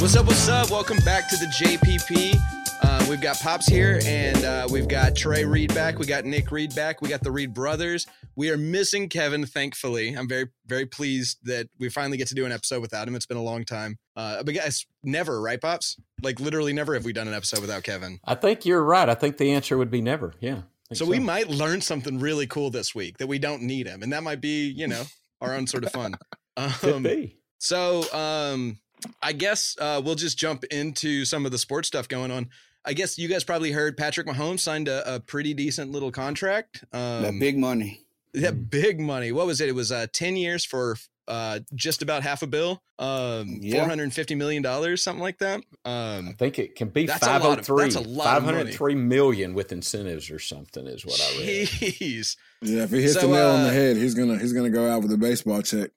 What's up? What's up? Welcome back to the JPP. Uh, we've got Pops here, and uh, we've got Trey Reed back. We got Nick Reed back. We got the Reed brothers. We are missing Kevin, thankfully. I'm very, very pleased that we finally get to do an episode without him. It's been a long time. Uh, but guys, never, right, Pops? Like literally never have we done an episode without Kevin. I think you're right. I think the answer would be never. Yeah. So, so we might learn something really cool this week that we don't need him, and that might be, you know, our own sort of fun. Um, Could be. So, um, I guess uh, we'll just jump into some of the sports stuff going on. I guess you guys probably heard Patrick Mahomes signed a, a pretty decent little contract. Um, that big money. That mm. big money. What was it? It was uh, 10 years for uh, just about half a bill, um, yeah. $450 million, something like that. Um, I think it can be that's 503, of, that's a lot 503 million with incentives or something is what I read. Jeez. Yeah, if he hits so, the nail uh, on the uh, head, he's gonna he's gonna go out with a baseball check.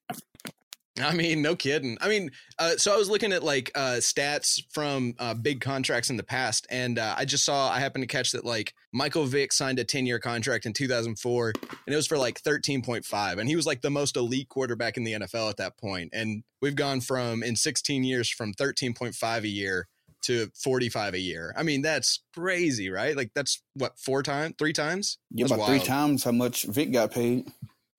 I mean, no kidding. I mean, uh, so I was looking at like uh, stats from uh, big contracts in the past, and uh, I just saw I happened to catch that like Michael Vick signed a ten year contract in 2004, and it was for like 13.5, and he was like the most elite quarterback in the NFL at that point. And we've gone from in 16 years from 13.5 a year to 45 a year. I mean, that's crazy, right? Like that's what four times, three times? Yeah, about wild. three times how much Vick got paid.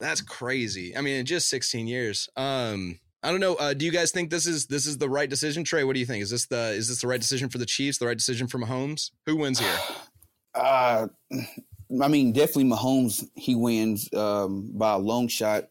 That's crazy. I mean, in just 16 years. Um, I don't know. Uh, do you guys think this is this is the right decision, Trey? What do you think? Is this the is this the right decision for the Chiefs? The right decision for Mahomes? Who wins here? Uh, I mean, definitely Mahomes. He wins um, by a long shot.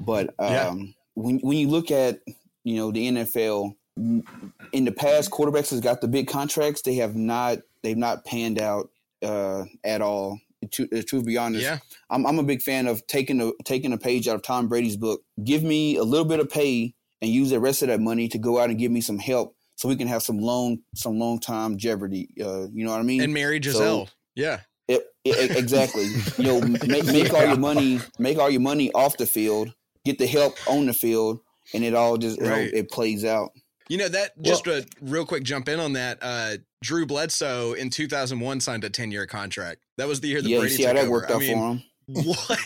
But um, yeah. when when you look at you know the NFL in the past, quarterbacks has got the big contracts. They have not they've not panned out uh, at all to, uh, to be honest, yeah. I'm, I'm a big fan of taking a taking a page out of Tom Brady's book. Give me a little bit of pay and use the rest of that money to go out and give me some help so we can have some long some long time jeopardy. Uh, you know what I mean? And marry Gisele. So, yeah. It, it, exactly. you know, make, make all your money, make all your money off the field, get the help on the field, and it all just right. you know, it plays out. You know that just well, a real quick jump in on that. Uh, Drew Bledsoe in 2001 signed a 10 year contract. That was the year that yeah, Brady see how that over. worked out I mean, for him. What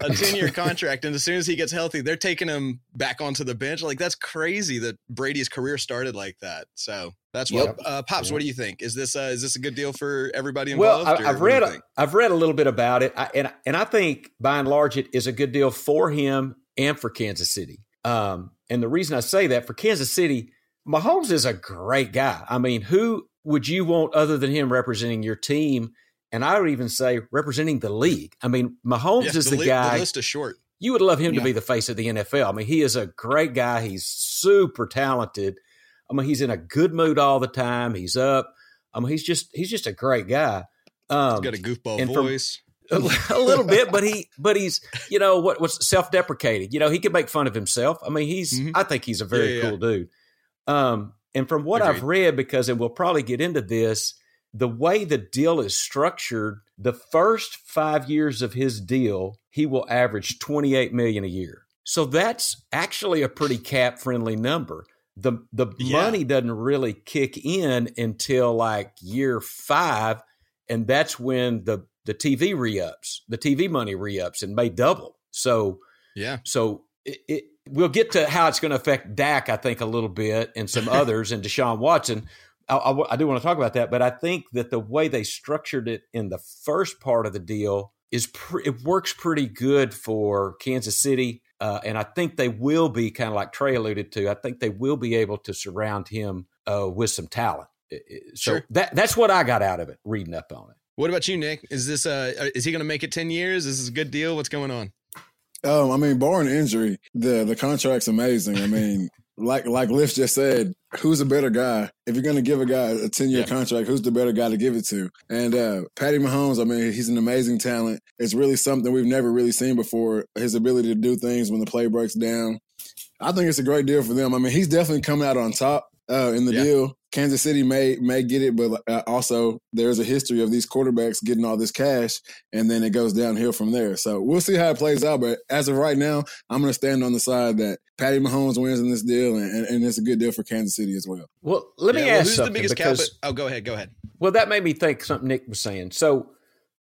a 10 year contract, and as soon as he gets healthy, they're taking him back onto the bench. Like that's crazy that Brady's career started like that. So that's what. Yep. Uh, Pops, yep. what do you think? Is this uh, is this a good deal for everybody involved? Well, I, have read I've read a little bit about it, I, and and I think by and large it is a good deal for him and for Kansas City. Um, and the reason I say that for Kansas City, Mahomes is a great guy. I mean, who would you want other than him representing your team? And I would even say representing the league. I mean, Mahomes yeah, is the, the guy. The list is short. You would love him yeah. to be the face of the NFL. I mean, he is a great guy. He's super talented. I mean, he's in a good mood all the time. He's up. I mean, he's just he's just a great guy. Um, he's got a goofball voice. A, a little bit, but he, but he's, you know, what what's self deprecating. You know, he can make fun of himself. I mean, he's, mm-hmm. I think he's a very yeah, cool dude. Um, and from what Agreed. I've read, because and we'll probably get into this, the way the deal is structured, the first five years of his deal, he will average 28 million a year. So that's actually a pretty cap friendly number. The the yeah. money doesn't really kick in until like year five, and that's when the the TV re-ups, the TV money re-ups and may double. So yeah. So it, it, we'll get to how it's going to affect Dak, I think, a little bit, and some others, and Deshaun Watson. I, I, I, do want to talk about that, but I think that the way they structured it in the first part of the deal is pre- it works pretty good for Kansas City Uh, and I think they will be kind of like Trey alluded to. I think they will be able to surround him uh, with some talent. So sure. that that's what I got out of it reading up on it. What about you, Nick? Is this uh, uh is he going to make it ten years? Is this a good deal? What's going on? Um, I mean, barring injury, the the contract's amazing. I mean, like like Lift just said, who's a better guy? If you're going to give a guy a 10 year yeah. contract, who's the better guy to give it to? And uh, Patty Mahomes, I mean, he's an amazing talent. It's really something we've never really seen before. His ability to do things when the play breaks down. I think it's a great deal for them. I mean, he's definitely coming out on top uh, in the yeah. deal. Kansas City may may get it, but uh, also there's a history of these quarterbacks getting all this cash, and then it goes downhill from there. So we'll see how it plays out. But as of right now, I'm going to stand on the side that Patty Mahomes wins in this deal, and, and, and, it's a good deal for Kansas City as well. Well, let me yeah, ask well, who's. The biggest because, oh, go ahead, go ahead. Well, that made me think something Nick was saying. So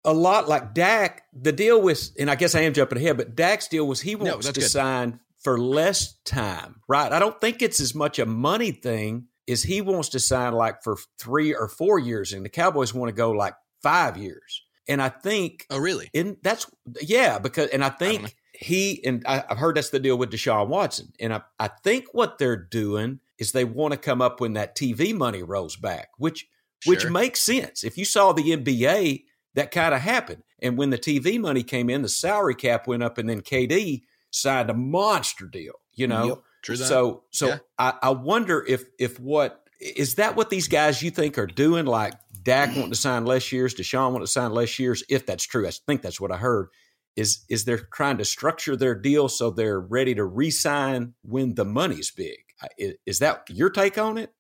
a lot like Dak, the deal was, and I guess I am jumping ahead, but Dak's deal was he wants no, to good. sign for less time, right? I don't think it's as much a money thing is he wants to sign like for three or four years, and the Cowboys want to go like five years. And I think, oh really? And that's yeah, because and I think I he and I, have heard that's the deal with Deshaun Watson, and I I think what they're doing is they want to come up when that TV money rolls back, which sure. which makes sense. If you saw the NBA, that kind of happened, and when the TV money came in, the salary cap went up, and then KD signed a monster deal. You know. Yep. True that. So so yeah. I, I wonder if if what is that what these guys you think are doing? Like Dak wanting to sign less years, Deshaun wanting to sign less years. If that's true, I think that's what I heard. Is is they're trying to structure their deal so they're ready to re-sign when the money's big? Is, is that your take on it?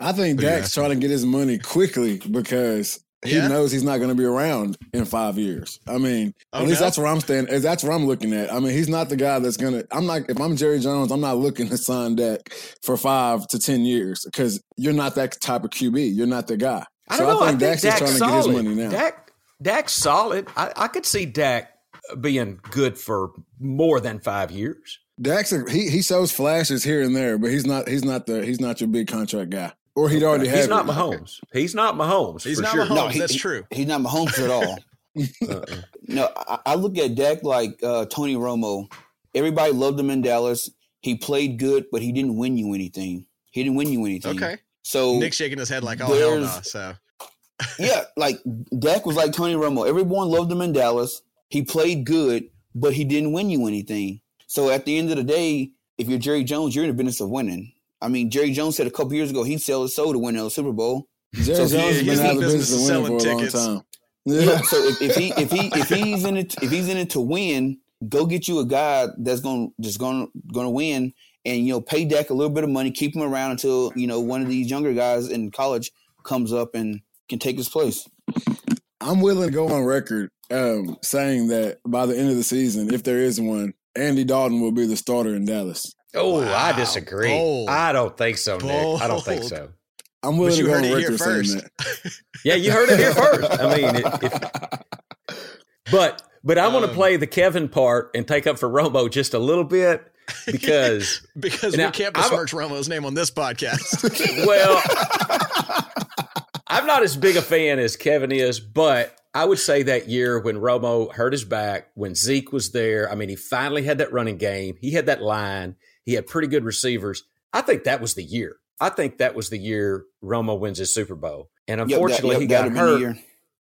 I think Dak's trying to get his money quickly because he yeah. knows he's not going to be around in five years. I mean, oh, at least that's where I'm standing. That's where I'm looking at. I mean, he's not the guy that's going to. I'm not. If I'm Jerry Jones, I'm not looking to sign Dak for five to ten years because you're not that type of QB. You're not the guy. I don't so know. I think, I think Dak's, Dak's trying solid. to get his money now. Dak, Dak's solid. I, I could see Dak being good for more than five years. Dak's a, he he shows flashes here and there, but he's not he's not the he's not your big contract guy. Or he'd already He's not Mahomes. He's not Mahomes. He's not sure. Mahomes. No, he, that's true. He's not Mahomes at all. uh-uh. No, I, I, look at Dak like uh, Tony Romo. Everybody loved him in Dallas. He played good, but he didn't win you anything. He didn't win you anything. Okay. So Nick shaking his head like, oh hell no. So yeah, like Dak was like Tony Romo. Everyone loved him in Dallas. He played good, but he didn't win you anything. So at the end of the day, if you're Jerry Jones, you're in the business of winning. I mean, Jerry Jones said a couple years ago he'd sell his soul to win a Super Bowl. Jerry so Jones has been out of business of winning for a tickets. long time. Yeah. so if, if, he if he if he's in it if he's in it to win, go get you a guy that's going just going going to win, and you know pay Dak a little bit of money, keep him around until you know one of these younger guys in college comes up and can take his place. I'm willing to go on record um, saying that by the end of the season, if there is one, Andy Dalton will be the starter in Dallas. Oh, wow. I disagree. Bold. I don't think so, Nick. I don't think so. I'm willing to go on record saying that. yeah, you heard it here first. I mean, if, but but I um, want to play the Kevin part and take up for Romo just a little bit because because we can't besmirch I'm, Romo's name on this podcast. well, I'm not as big a fan as Kevin is, but I would say that year when Romo hurt his back, when Zeke was there, I mean, he finally had that running game. He had that line. He had pretty good receivers. I think that was the year. I think that was the year Romo wins his Super Bowl. And unfortunately, yep, that, yep, he got hurt.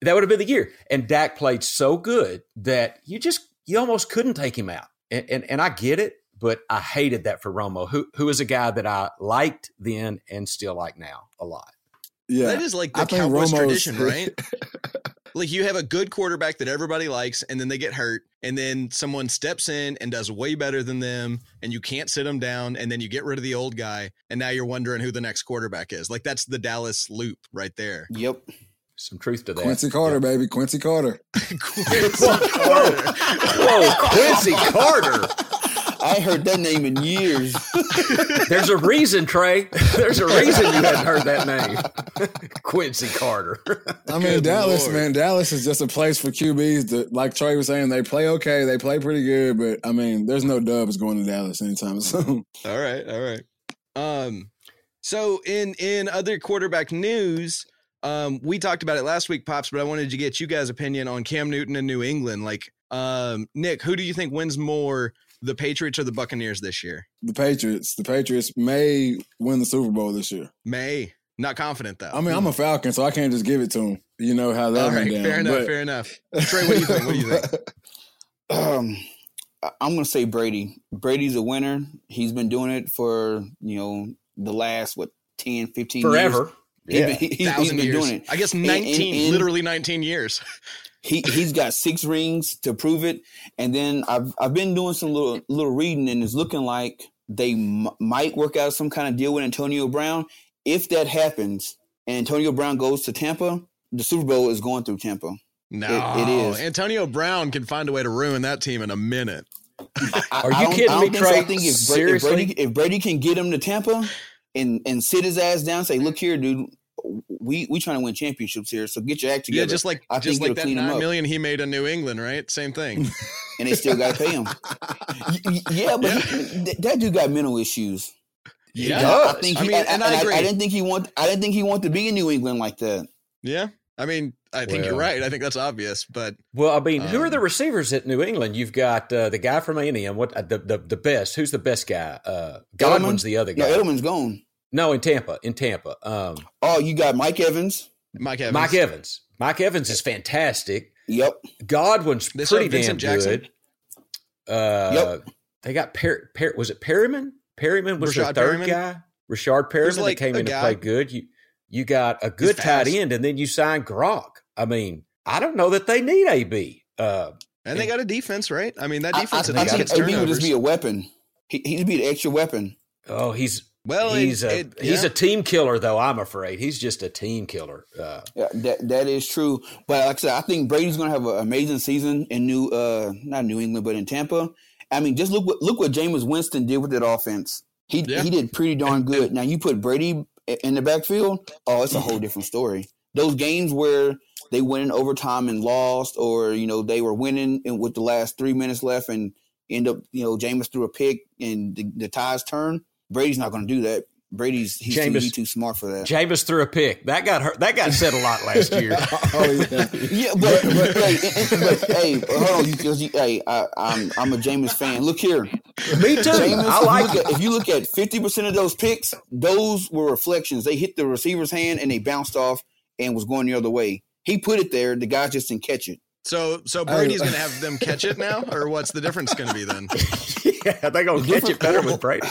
That would have been the year. And Dak played so good that you just you almost couldn't take him out. And and, and I get it, but I hated that for Romo, who who is a guy that I liked then and still like now a lot. Yeah, that is like the I Cowboys tradition, right? Like you have a good quarterback that everybody likes, and then they get hurt, and then someone steps in and does way better than them, and you can't sit them down, and then you get rid of the old guy, and now you're wondering who the next quarterback is. Like that's the Dallas loop right there. Yep. Some truth to that. Quincy Carter, yeah. baby. Quincy Carter. Quincy Carter. Whoa, Quincy Carter. I heard that name in years. There's a reason, Trey. There's a reason you hadn't heard that name. Quincy Carter. I mean, good Dallas, Lord. man. Dallas is just a place for QBs that, like Trey was saying, they play okay. They play pretty good, but I mean, there's no dubs going to Dallas anytime soon. All right. All right. Um, so in in other quarterback news, um, we talked about it last week, Pops, but I wanted to get you guys' opinion on Cam Newton in New England. Like, um, Nick, who do you think wins more the Patriots or the Buccaneers this year? The Patriots. The Patriots may win the Super Bowl this year. May. Not confident though. I mean, I'm a Falcon, so I can't just give it to them. You know how that All went down. fair enough. but- Fair enough. Trey, what do you think? What do you think? Um, I- I'm going to say Brady. Brady's a winner. He's been doing it for you know the last what 10, 15 years. Forever. He's Yeah. been, he, he's- he's Thousand been years. doing it. I guess And- 19, and- and literally 19 years. He he's got six rings to prove it. And then I've I've been doing some little little reading, and it's looking like they m- might work out some kind of deal with Antonio Brown. If that happens, and Antonio Brown goes to Tampa, the Super Bowl is going through Tampa. No, it is. Antonio Brown can find a way to ruin that team in a minute. I- Are you don't- kidding I me, don't so. I think if, Bra- if Seriously? Brady if Brady can get him to Tampa and and sit his ass down, say, "Look here, dude, we we trying to win championships here, so get your act together." Yeah, just like I just like that clean him nine up. million he made in New England, right? Same thing. and they still got to pay him. Y- y- yeah, but he- that dude got mental issues. Yeah, I think. I mean, I, and I I, agree. I didn't think he want. I didn't think he wanted to be in New England like that. Yeah, I mean, I think you're right. I think that's obvious, but Well, I mean, who are Um, the receivers at New England? You've got uh, the guy from A and M. What uh, the, the the best? Who's the best guy? Uh, Godwin's Edelman? the other No, guy. Edelman's gone. No, in Tampa. In Tampa. Um, Oh, you got Mike Evans. Mike Evans. Mike Evans. Mike Evans is fantastic. Yep. Godwin's They still pretty have Vincent damn Jackson? good. Uh, Yep. They got per, per, was it Perriman? Perriman was Rashad the third Perriman? guy. Rashard Perriman like that came in guy. to play good. You you got a good tight end, and then you sign Gronk. I mean, I don't know that they need AB. Uh, and they got a defense, right? I mean, that I, I, defense I at think AB would just be a weapon. He, he'd be an extra weapon. oh, he's well, he's it, a it- he's a team killer, though. I'm afraid he's just a team killer. Uh, Yeah, that that is true. But like I said, I think Brady's going to have an amazing season in New, uh, not New England, but in Tampa. I mean, just look what look what Jameis Winston did with that offense. He Yeah. he did pretty darn good. Now you put Brady in the backfield. Oh, it's a whole different story. Those games where they went in overtime and lost, or you know they were winning and with the last three minutes left and end up you know Jameis threw a pick and the, the ties turn. Brady's not going to do that. Brady's he's too, Jameis- too smart for that. Jameis threw a pick that got hurt. That got said a lot last year. oh yeah. Yeah, but, but, hey, and- and- but hey, hold on, you, 'cause you, hey, I, I'm I'm a Jameis fan. Look here, Me too. Jameis. I like it. at, if you look at fifty percent of those picks, those were reflections. They hit the receiver's hand and they bounced off and was going the other way. He put it there. The guy just didn't catch it. So, so Brady's going to have them catch it now, or what's the difference going to be then? yeah, they gonna catch it better with Brady.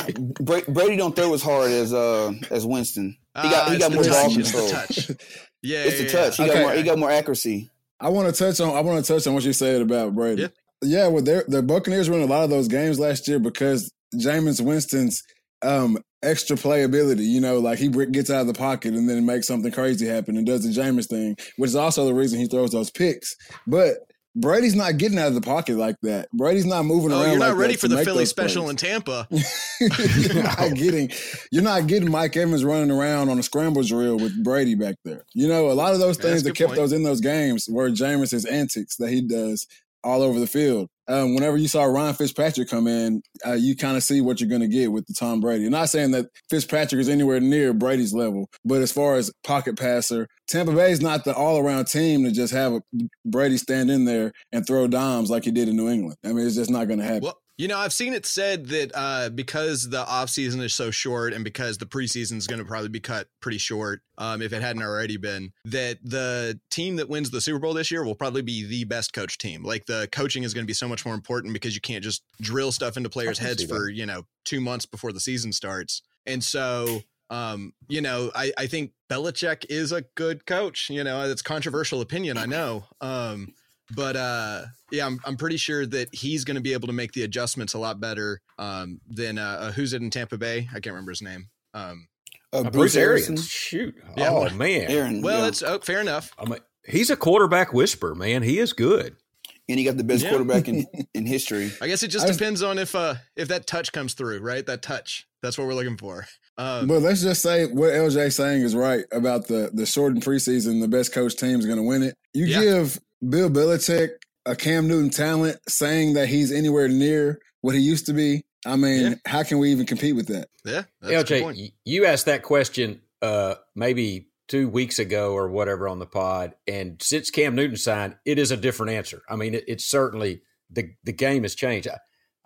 Brady don't throw as hard as uh as Winston. He got Ah, he got it's more the ball touch. It's the control. touch. Yeah, It's the yeah, touch. He yeah. got more. He got more accuracy. I want to touch on. I want to touch on what you said about Brady. Yeah. Yeah, well, they're- the Buccaneers won a lot of those games last year because Jameis Winston's um, extra playability. You know, like he gets out of the pocket and then makes something crazy happen and does the Jameis thing, which is also the reason he throws those picks. But Brady's not getting out of the pocket like that. Brady's not moving around. Oh, around. you're not like ready that for the Philly special plays. in Tampa. you're not getting you're not getting Mike Evans running around on a scramble drill with Brady back there. You know, a lot of those Yeah, things that kept point. those in those games were Jameis's antics that he does all over the field. Um, whenever you saw Ryan Fitzpatrick come in, uh, you kind of see what you're going to get with the Tom Brady. Not saying that Fitzpatrick is anywhere near Brady's level, but as far as pocket passer, Tampa Bay is not the all around team to just have a, Brady stand in there and throw dimes like he did in New England. I mean, it's just not going to happen. Well, you know, I've seen it said that uh, because the offseason is so short and because the preseason is going to probably be cut pretty short, um, if it hadn't already been, that the team that wins the Super Bowl this year will probably be the best coach team. Like the coaching is going to be so much more important because you can't just drill stuff into players' heads for, you know, two months before the season starts. And so, um, you know, I, I think Belichick is a good coach. You know, it's controversial opinion, I know. Um, but uh yeah i'm, I'm pretty sure that he's going to be able to make the adjustments a lot better um than uh, uh who's it in tampa bay i can't remember his name um Uh, Uh, Bruce Harrison. Arians. Shoot. Yeah, oh well, man. Aaron. well yeah. it's oh, fair enough I mean, he's a quarterback whisper, man. He is good. and he got the best Yeah. quarterback in, in history. i guess it just I was- depends on if uh if that touch comes through right that touch that's what we're looking for um But let's just say what LJ saying is right about the the shortened preseason. The best coach team is going to win it. You Yeah. give Bill Belichick a Cam Newton talent, saying that he's anywhere near what he used to be. I mean, Yeah. how can we even compete with that? yeah that's a good LJ, point. you asked that question uh, maybe two weeks ago or whatever on the pod, and since Cam Newton signed, it is a different answer. I mean, it, it's certainly the the game has changed. I,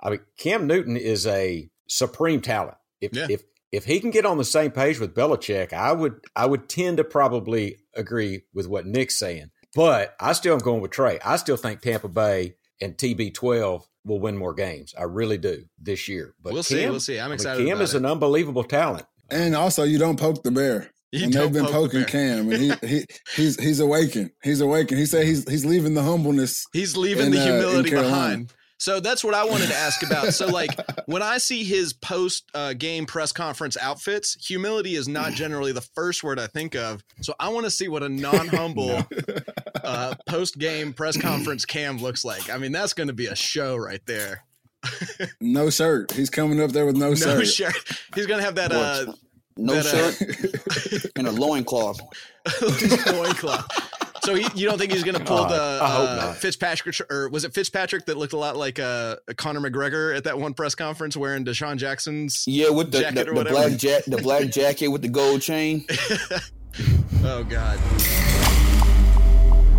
I mean, Cam Newton is a supreme talent. If yeah. if if he can get on the same page with Belichick, I would I would tend to probably agree with what Nick's saying. But I still am going with Trey. I still think Tampa Bay and TB12 will win more games. I really do this year. But we'll Cam, see. We'll see. I'm excited. I mean, Cam is it. an unbelievable talent. And also, you don't poke the bear. You and they've been poking the Cam, and he, he he's he's awakened. He's awakened. He said he's he's leaving the humbleness. He's leaving in, the uh, humility uh, behind. So that's what I wanted to ask about. So, like, when I see his post uh, game press conference outfits, humility is not generally the first word I think of. So, I want to see what a non humble uh, post game press conference cam looks like. I mean, that's going to be a show right there. no shirt. He's coming up there with no, no shirt. shirt. He's going to have that. Uh, no that, shirt uh, and a loincloth. loincloth. So he, you don't think he's going to pull the uh, Fitzpatrick or was it Fitzpatrick that looked a lot like uh, Conor McGregor at that one press conference wearing DeSean Jackson's yeah with the, the, the black ja- the black jacket with the gold chain. oh God.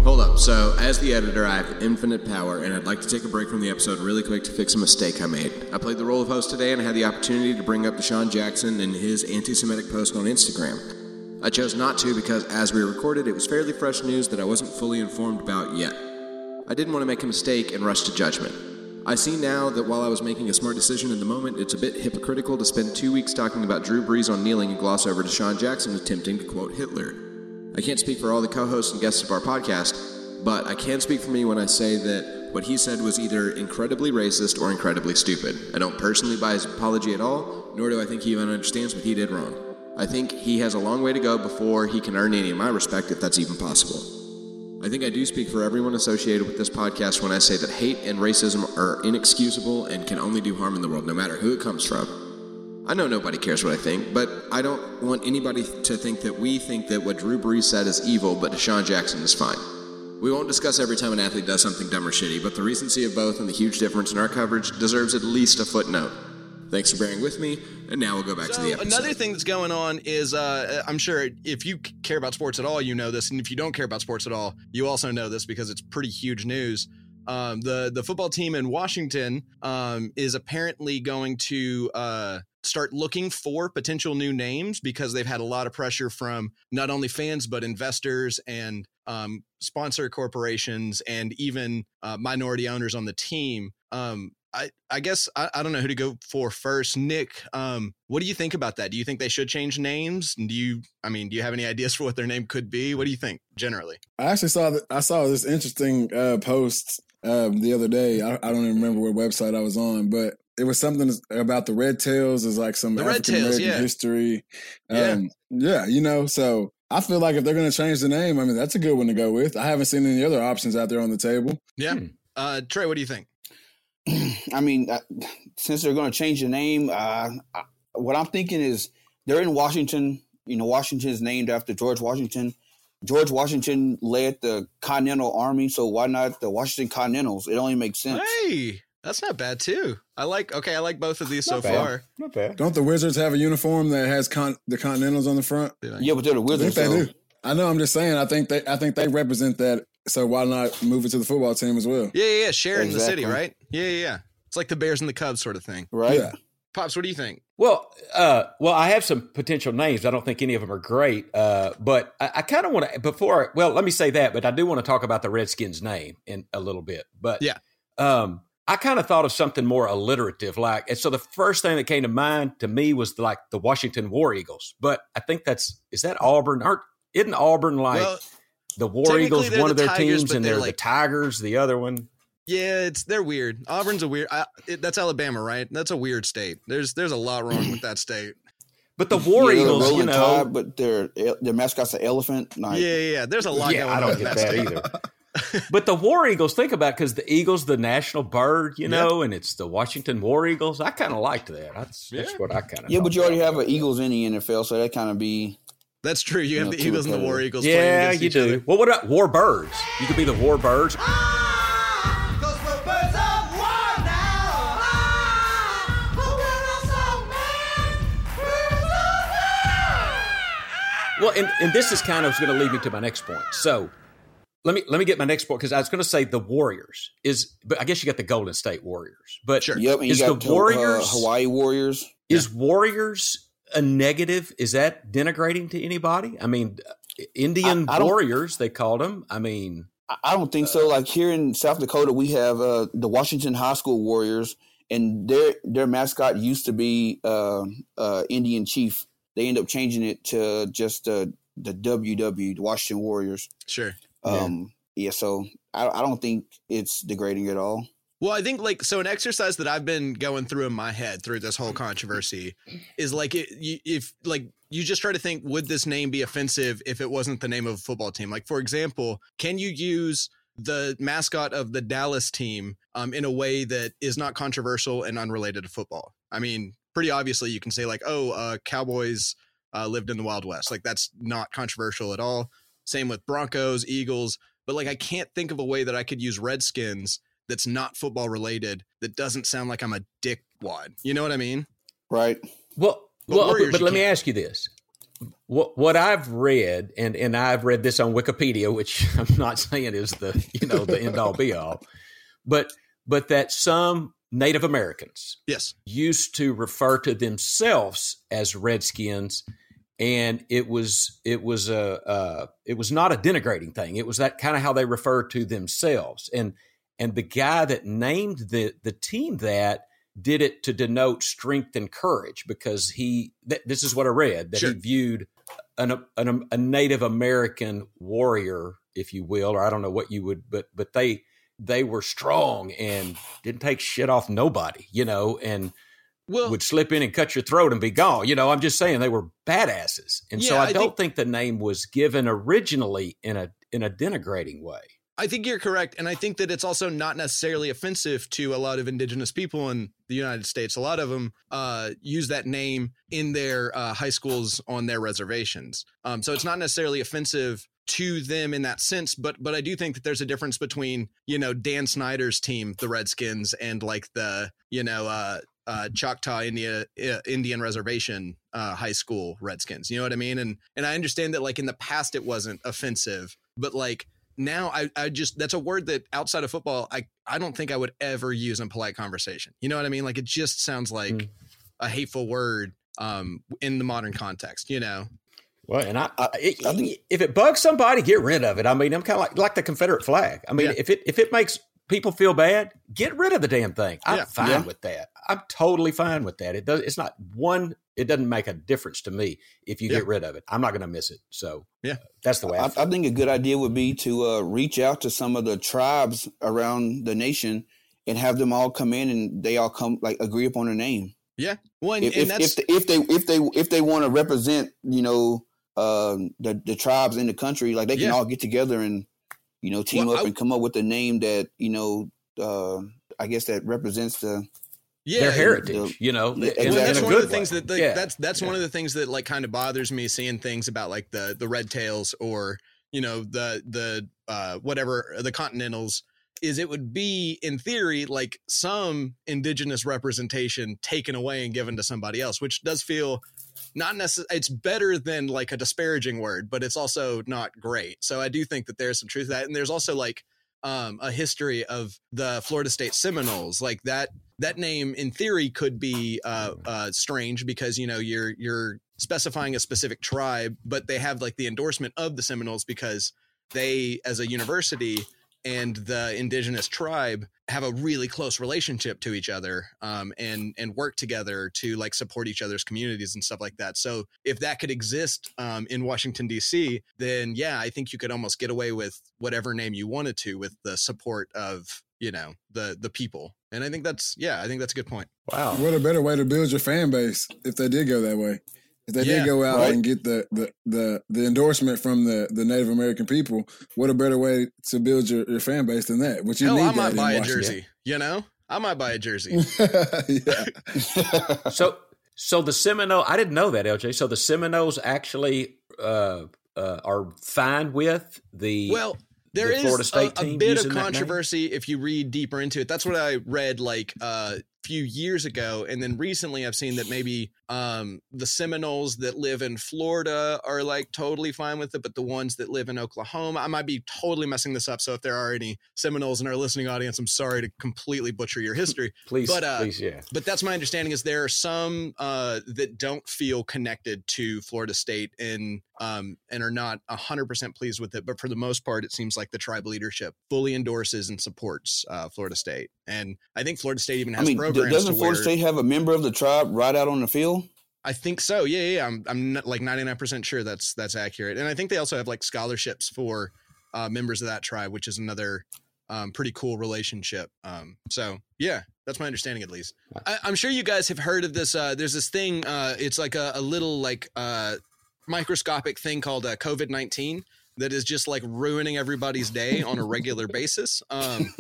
Hold up. So, as the editor, I have infinite power, and I'd like to take a break from the episode really quick to fix a mistake I made. I played the role of host today and I had the opportunity to bring up DeSean Jackson and his anti Semitic post on Instagram. I chose not to because as we recorded, it was fairly fresh news that I wasn't fully informed about yet. I didn't want to make a mistake and rush to judgment. I see now that while I was making a smart decision in the moment, it's a bit hypocritical to spend two weeks talking about Drew Brees on kneeling and gloss over DeSean Jackson attempting to quote Hitler. I can't speak for all the co hosts and guests of our podcast, but I can speak for me when I say that what he said was either incredibly racist or incredibly stupid. I don't personally buy his apology at all, nor do I think he even understands what he did wrong. I think he has a long way to go before he can earn any of my respect, if that's even possible. I think I do speak for everyone associated with this podcast when I say that hate and racism are inexcusable and can only do harm in the world, no matter who it comes from. I know nobody cares what I think, but I don't want anybody to think that we think that what Drew Brees said is evil, but DeSean Jackson is fine. We won't discuss every time an athlete does something dumb or shitty, but the recency of both and the huge difference in our coverage deserves at least a footnote. Thanks for bearing with me. And now we'll go back so to the episode. Another thing that's going on is uh, I'm sure if you care about sports at all, you know this. And if you don't care about sports at all, you also know this because it's pretty huge news. Um, the the football team in Washington um, is apparently going to uh, start looking for potential new names because they've had a lot of pressure from not only fans but investors and um, sponsor corporations and even uh, minority owners on the team. Um, I, I guess I, I don't know who to go for first. Nick, um, what do you think about that? Do you think they should change names? Do you, I mean, do you have any ideas for what their name could be? What do you think generally? I actually saw that. I saw this interesting uh, post um, the other day. I, I, don't even remember what website I was on, but it was something about the Red Tails is like some African American yeah. history. Um, yeah. yeah, you know, so I feel like if they're going to change the name, I mean, that's a good one to go with. I haven't seen any other options out there on the table. Yeah. Hmm. Uh, Trey, what do you think? I mean, uh, since they're going to change the name, uh, what I'm thinking is they're in Washington. You know, Washington is named after George Washington. George Washington led the Continental Army, so why not the Washington Continentals? It only makes sense. Hey, that's not bad too. I like. Okay, I like both of these not so bad. far. Not bad. Don't the Wizards have a uniform that has con- the Continentals on the front? Yeah, but they're the Wizards. I think they so. do. I know. I'm just saying. I think they. I think they represent that so why not move it to the football team as well? Yeah, yeah, yeah. sharing exactly. the city, right? Yeah, yeah, yeah. It's like the Bears and the Cubs sort of thing, right? Yeah. Pops, what do you think? Well, uh, well, I have some potential names. I don't think any of them are great, uh, but I, I kind of want to. Before, well, let me say that, but I do want to talk about the Redskins' name in a little bit. But yeah, um, I kind of thought of something more alliterative, like. And so the first thing that came to mind to me was like the Washington War Eagles. But I think that's is that Auburn? Aren't isn't Auburn like? Well, the War Eagles, one the of their Tigers, teams, and they're, they're like, the Tigers, the other one. Yeah, it's they're weird. Auburn's a weird. I, it, that's Alabama, right? That's a weird state. There's there's a lot wrong with that state. But the War yeah, Eagles, you know, tide, but their their mascot's an elephant. Like, yeah, yeah, yeah. There's a lot. Yeah, I don't get that, either. but the War Eagles, think about because the Eagles, the national bird, you know, yep. and it's the Washington War Eagles. I kind of liked that. That's, yeah. that's what I kind of. Yeah, but you already have an Eagles in the NFL, so that kind of be that's true. You, you have know, the Eagles and the War Eagles. Yeah, you do. Other. Well, what about War Birds? You could be the War Birds. Well, and, and this is kind of going to lead me to my next point. So let me let me get my next point because I was going to say the Warriors is, but I guess you got the Golden State Warriors. But sure. yep, is the uh, Warriors uh, Hawaii Warriors? Is yeah. Warriors a negative? Is that denigrating to anybody? I mean, Indian I, I Warriors they called them. I mean, I don't think uh, so. Like here in South Dakota, we have uh, the Washington High School Warriors, and their their mascot used to be uh, uh Indian Chief. They end up changing it to just uh, the WW, the Washington Warriors. Sure. Um, yeah. yeah so I, I don't think it's degrading at all. Well, I think like so an exercise that I've been going through in my head through this whole controversy is like it, if like you just try to think would this name be offensive if it wasn't the name of a football team? Like for example, can you use the mascot of the Dallas team um, in a way that is not controversial and unrelated to football? I mean, pretty obviously you can say like, oh, uh, Cowboys uh, lived in the Wild West. Like that's not controversial at all. Same with Broncos, Eagles. But like I can't think of a way that I could use Redskins that's not football related that doesn't sound like I'm a dickwad. You know what I mean? Right. Well, but well, Warriors, but let me ask you this: what what I've read, and and I've read this on Wikipedia, which I'm not saying is the you know the end all be all, but but that some Native Americans yes used to refer to themselves as Redskins and it was it was a uh, it was not a denigrating thing. It was that kind of how they referred to themselves, and and the guy that named the the team that did it to denote strength and courage because he th- this is what I read that sure. he viewed an, an, a Native American warrior, if you will, or I don't know what you would, but but they they were strong and didn't take shit off nobody, you know, and well, would slip in and cut your throat and be gone. You know, I'm just saying they were badasses, and yeah, so I, I don't think, think the name was given originally in a in a denigrating way. I think you're correct. And I think that it's also not necessarily offensive to a lot of indigenous people in the United States. A lot of them uh, use that name in their uh, high schools on their reservations. Um, so it's not necessarily offensive to them in that sense but but I do think that there's a difference between you know Dan Snyder's team the Redskins and like the you know uh uh, Choctaw India uh, Indian Reservation uh, High School Redskins. You know what I mean? And and I understand that like in the past it wasn't offensive, but like now I I just that's a word that outside of football I I don't think I would ever use in polite conversation. You know what I mean? Like it just sounds like mm. a hateful word um in the modern context. You know. Well, and I, I, it, I think, if it bugs somebody, get rid of it. I mean, I'm kind of like like the Confederate flag. I mean, yeah. if it if it makes people feel bad, get rid of the damn thing. I'm yeah. fine yeah. with that. I'm totally fine with that. It does. It's not one. It doesn't make a difference to me if you yeah. get rid of it. I'm not going to miss it. So yeah, that's the way. I, I, I, think a good idea would be to uh, reach out to some of the tribes around the nation and have them all come in and they all come like agree upon a name. Yeah. Well, and, if, and if, if, if, they if they if they want to represent, you know, uh, the the tribes in the country, like they can all get together and you know team well, up and come up with a name that you know uh, I guess that represents the yeah, their heritage, the, you know. Exactly. Well, that's one of the things that yeah. that's that's yeah. one of the things that like kind of bothers me seeing things about like the the red tails or you know the the uh whatever the continentals is it would be in theory like some indigenous representation taken away and given to somebody else which does feel not necessarily it's better than like a disparaging word but it's also not great so i do think that there's some truth to that and there's also like um, a history of the Florida State Seminoles. Like that that name in theory could be uh, uh, strange because you know you're you're specifying a specific tribe, but they have like the endorsement of the Seminoles because they, as a university, and the indigenous tribe have a really close relationship to each other um, and and work together to like support each other's communities and stuff like that. So if that could exist um, in Washington D.C., then yeah, I think you could almost get away with whatever name you wanted to with the support of you know the the people. And I think that's yeah, I think that's a good point. Wow, what a better way to build your fan base if they did go that way. If they yeah, did go out right? and get the, the, the, the, endorsement from the, the Native American people, what a better way to build your, your fan base than that? Which you Hell, need I might buy a jersey. You know, I might buy a jersey. so, so the Seminole, I didn't know that, LJ. So the Seminoles actually uh, uh, are fine with the well. There the is a, a, bit of controversy if you read deeper into it. That's what I read like uh, few years ago and then recently i've seen that maybe um, the seminoles that live in florida are like totally fine with it but the ones that live in oklahoma i might be totally messing this up so if there are any seminoles in our listening audience i'm sorry to completely butcher your history. Please but uh, please yeah. but that's my understanding is there are some uh, that don't feel connected to florida state and um, and are not 100% pleased with it but for the most part it seems like the tribal leadership fully endorses and supports uh, florida state. And i think florida state even has I mean, programs doesn't Florida State have a member of the tribe right out on the field? I think so. Yeah, yeah. I'm I'm like 99% sure that's that's accurate. And I think they also have like scholarships for uh, members of that tribe, which is another um, pretty cool relationship. Um, so yeah, that's my understanding at least. I, am sure you guys have heard of this. Uh, there's this thing. Uh, it's like a, a little like uh, microscopic thing called uh, COVID 19 that is just like ruining everybody's day on a regular basis. Um,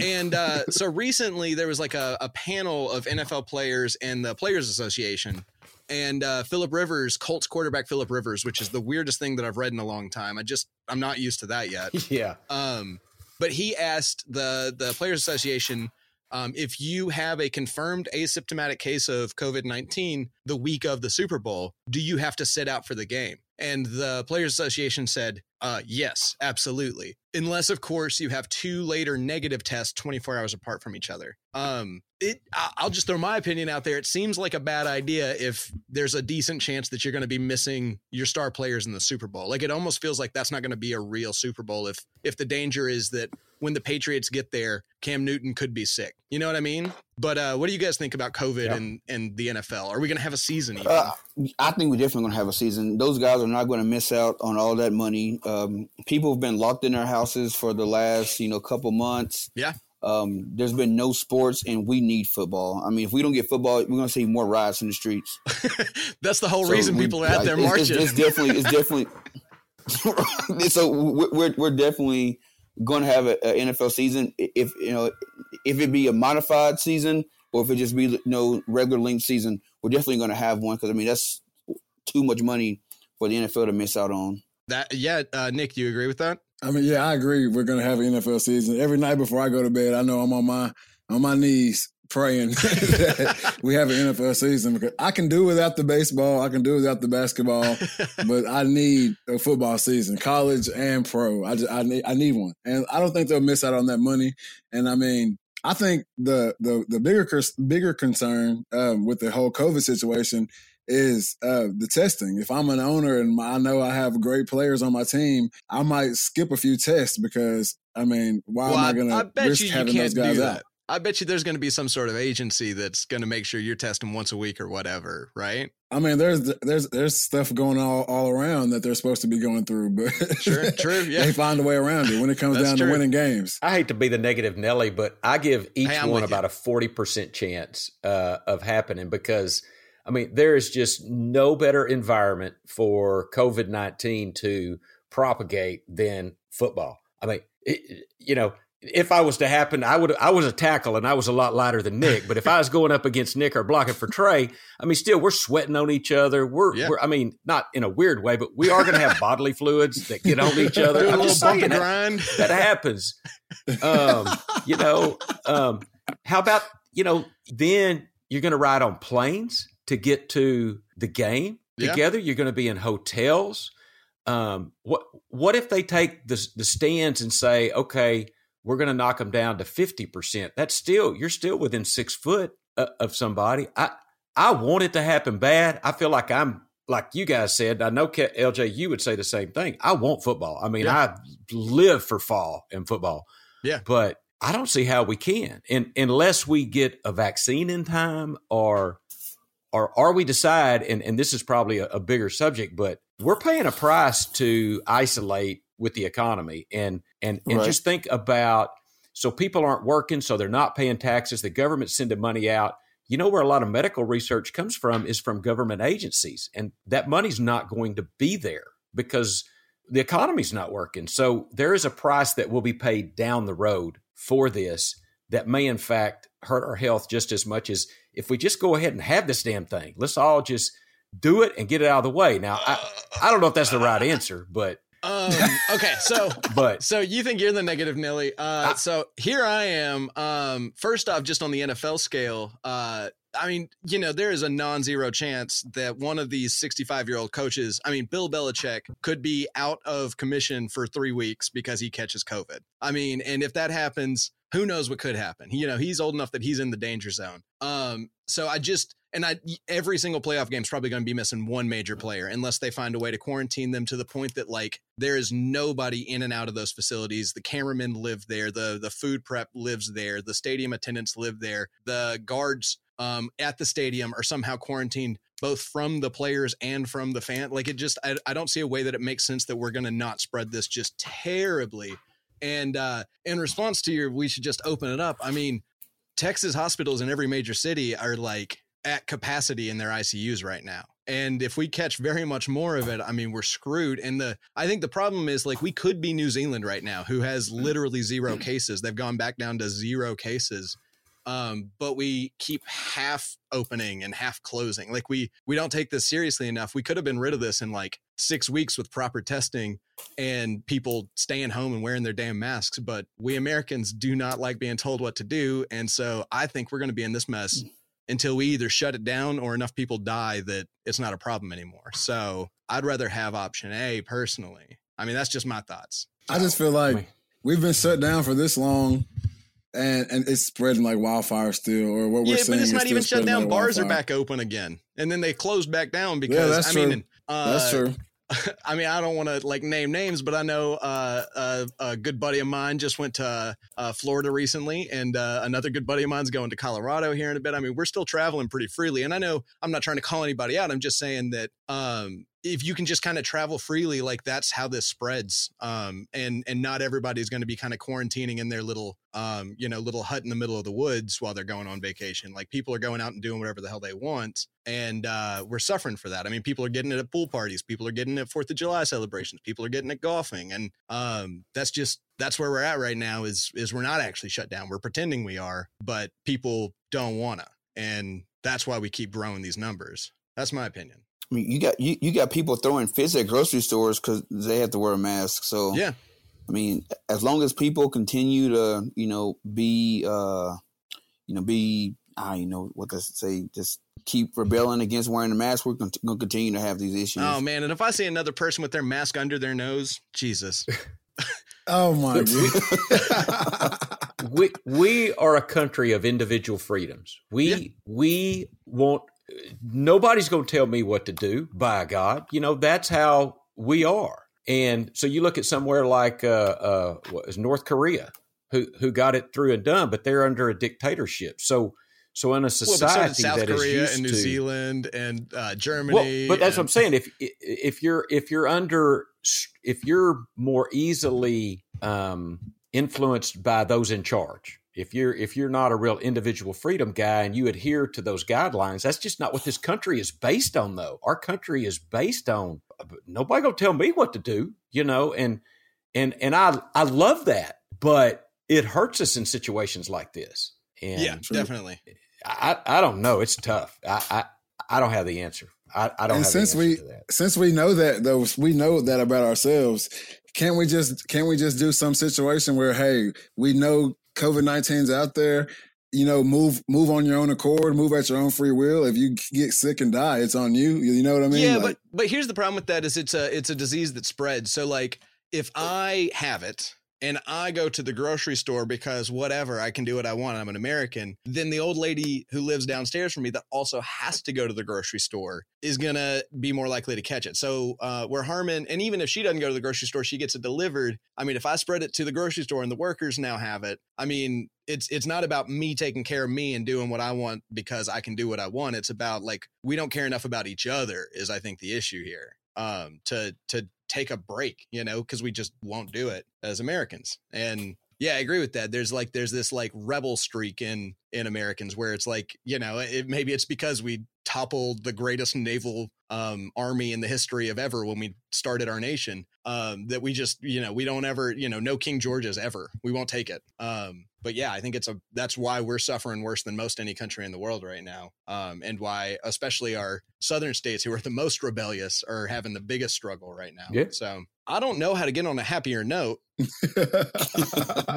and uh, so recently there was like a, a, panel of NFL players and the Players Association. And uh, Philip Rivers, Colts quarterback Philip Rivers, which is the weirdest thing that I've read in a long time. I just I'm not used to that yet. Yeah. Um, but he asked the the Players Association um, if you have a confirmed asymptomatic case of COVID 19 the week of the Super Bowl, do you have to sit out for the game? And the Players Association said, uh, yes, absolutely. Unless, of course, you have two later negative tests 24 hours apart from each other. Um, it, I'll just throw my opinion out there. It seems like a bad idea if there's a decent chance that you're going to be missing your star players in the Super Bowl. Like it almost feels like that's not going to be a real Super Bowl if if the danger is that when the Patriots get there, Cam Newton could be sick. You know what I mean? But uh, what do you guys think about COVID yep. and, and the NFL? Are we going to have a season? Uh, I think we're definitely going to have a season. Those guys are not going to miss out on all that money. Um, people have been locked in their houses for the last, you know, couple months. Yeah. Um, there's been no sports, and we need football. I mean, if we don't get football, we're going to see more riots in the streets. That's the whole so reason we, people are out there marching. It's, it's definitely, it's definitely. so we're we're definitely going to have an NFL season. If you know, if it be a modified season or if it just be you know regular length season, we're definitely going to have one because I mean that's too much money for the NFL to miss out on. That yeah, uh, Nick, do you agree with that? I mean, yeah, I agree. We're going to have an NFL season every night before I go to bed. I know I'm on my on my knees praying that we have an NFL season because I can do without the baseball, I can do without the basketball, but I need a football season, college and pro. I just, I need I need one, and I don't think they'll miss out on that money. And I mean, I think the the the bigger bigger concern um, with the whole COVID situation is uh, the testing. If I'm an owner and I know I have great players on my team, I might skip a few tests because I mean, why well, am I going to risk having those guys out? I bet you there's going to be some sort of agency that's going to make sure you're testing once a week or whatever, right? I mean, there's there's there's stuff going all, all around that they're supposed to be going through, but sure, true, yeah, they find a way around it when it comes down true. to winning games. I hate to be the negative Nelly, but I give each hey, one about you. a forty percent chance uh, of happening because I mean there is just no better environment for COVID nineteen to propagate than football. I mean, it, you know, if I was to happen, I would. I was a tackle, and I was a lot lighter than Nick. But if I was going up against Nick or blocking for Trey, I mean, still we're sweating on each other. We're, yeah. we're I mean, not in a weird way, but we are going to have bodily fluids that get on each other. I'm just saying that, that happens. Um, you know, um, how about you know? Then you're going to ride on planes to get to the game yeah. together. You're going to be in hotels. Um, what what if they take the the stands and say, okay we're going to knock them down to 50%. That's still, you're still within six foot of somebody. I, I want it to happen bad. I feel like I'm, like you guys said, I know LJ, you would say the same thing. I want football. I mean, yeah. I live for fall and football. Yeah. But I don't see how we can, and unless we get a vaccine in time, or or are we decide, and, and this is probably a, a bigger subject, but we're paying a price to isolate with the economy. And and and right. just think about so people aren't working so they're not paying taxes the government's sending money out. You know where a lot of medical research comes from is from government agencies and that money's not going to be there because the economy's not working. So there is a price that will be paid down the road for this that may in fact hurt our health just as much as if we just go ahead and have this damn thing let's all just do it and get it out of the way now i, I don't know if that's the right answer but Um, okay, so but so you think you're the negative Nilly? Uh, so here I am. Um, first off, just on the NFL scale, uh, I mean, you know, there is a non-zero chance that one of these 65-year-old coaches, I mean, Bill Belichick, could be out of commission for three weeks because he catches COVID. I mean, and if that happens, who knows what could happen? You know, he's old enough that he's in the danger zone. Um, so I just and I every single playoff game is probably going to be missing one major player unless they find a way to quarantine them to the point that like there is nobody in and out of those facilities. The cameramen live there, the the food prep lives there, the stadium attendants live there, the guards um, at the stadium are somehow quarantined both from the players and from the fan. Like it just I, I don't see a way that it makes sense that we're going to not spread this just terribly. And uh, in response to your, we should just open it up. I mean, Texas hospitals in every major city are like at capacity in their ICUs right now. And if we catch very much more of it, I mean, we're screwed. And the I think the problem is like we could be New Zealand right now, who has literally zero cases. They've gone back down to zero cases. Um, but we keep half opening and half closing. Like we we don't take this seriously enough. We could have been rid of this in like six weeks with proper testing and people staying home and wearing their damn masks. But we Americans do not like being told what to do. And so I think we're going to be in this mess until we either shut it down or enough people die that it's not a problem anymore. So I'd rather have option A personally. I mean, that's just my thoughts. I just feel like we've been shut down for this long. And and it's spreading like wildfire still, or what we're yeah, saying. but it's not even shut down. Like Bars wildfire. are back open again, and then they closed back down because that's I true. mean, uh, That's true. I mean, I don't want to like name names, but I know uh, uh, a good buddy of mine just went to uh, Florida recently, and uh, another good buddy of mine's going to Colorado here in a bit. I mean, we're still traveling pretty freely, and I know I'm not trying to call anybody out. I'm just saying that um, if you can just kind of travel freely, like that's how this spreads. Um, and and not everybody's going to be kind of quarantining in their little um, you know, little hut in the middle of the woods while they're going on vacation. Like people are going out and doing whatever the hell they want, and uh, we're suffering for that. I mean, people are getting it at pool parties, people are getting it at Fourth of July celebrations, people are getting it golfing, and um, that's just that's where we're at right now. Is is we're not actually shut down. We're pretending we are, but people don't wanna, and that's why we keep growing these numbers. That's my opinion. I mean, you got you, you got people throwing fits at grocery stores because they have to wear a mask. So Yeah, I mean, as long as people continue to, you know, be, uh, you know, be, I you know what to say, just keep rebelling against wearing a mask, we're going to continue to have these issues. Oh man, and if I see another person with their mask under their nose, Jesus. Oh my god. we we are a country of individual freedoms. We Yeah. we want nobody's going to tell me what to do. By God, you know that's how we are. And so you look at somewhere like uh, uh, what is North Korea, who who got it through and done, but they're under a dictatorship. So so in a Well, but so society South that is Korea and New to, Zealand and uh, Germany. well, but that's what I'm saying. If if you're if you're under if you're more easily um, influenced by those in charge, if you're if you're not a real individual freedom guy and you adhere to those guidelines, that's just not what this country is based on. Though our country is based on uh, nobody gonna tell me what to do, you know, and and and I I love that, but it hurts us in situations like this. And Yeah, definitely. I, I don't know. It's tough. I, I, I don't have the answer. I, I don't and have since the we to that. since we know that though we know that about ourselves can't we just can't we just do some situation where hey we know covid-19's out there you know move move on your own accord move at your own free will. If you get sick and die it's on you you know what i mean? Yeah, Like, but but here's the problem with that is it's a it's a disease that spreads. So like if I have it and I go to the grocery store because whatever I can do what I want, I'm an American, then the old lady who lives downstairs from me that also has to go to the grocery store is gonna be more likely to catch it. So uh, where Harmon, and even if she doesn't go to the grocery store, she gets it delivered. I mean, if I spread it to the grocery store and the workers now have it, I mean, it's it's not about me taking care of me and doing what I want because I can do what I want. It's about like we don't care enough about each other is I think the issue here. Um, to to take a break, you know, because we just won't do it as Americans. And yeah, I agree with that. There's like there's this like rebel streak in in Americans where it's like, you know, it, maybe it's because we toppled the greatest naval um, army in the history of ever when we started our nation um, that we just, you know, we don't ever, you know, no King George's ever. We won't take it. Um, but yeah, I think it's a that's why we're suffering worse than most any country in the world right now, um, and why especially our southern states who are the most rebellious are having the biggest struggle right now. Yeah. So I don't know how to get on a happier note.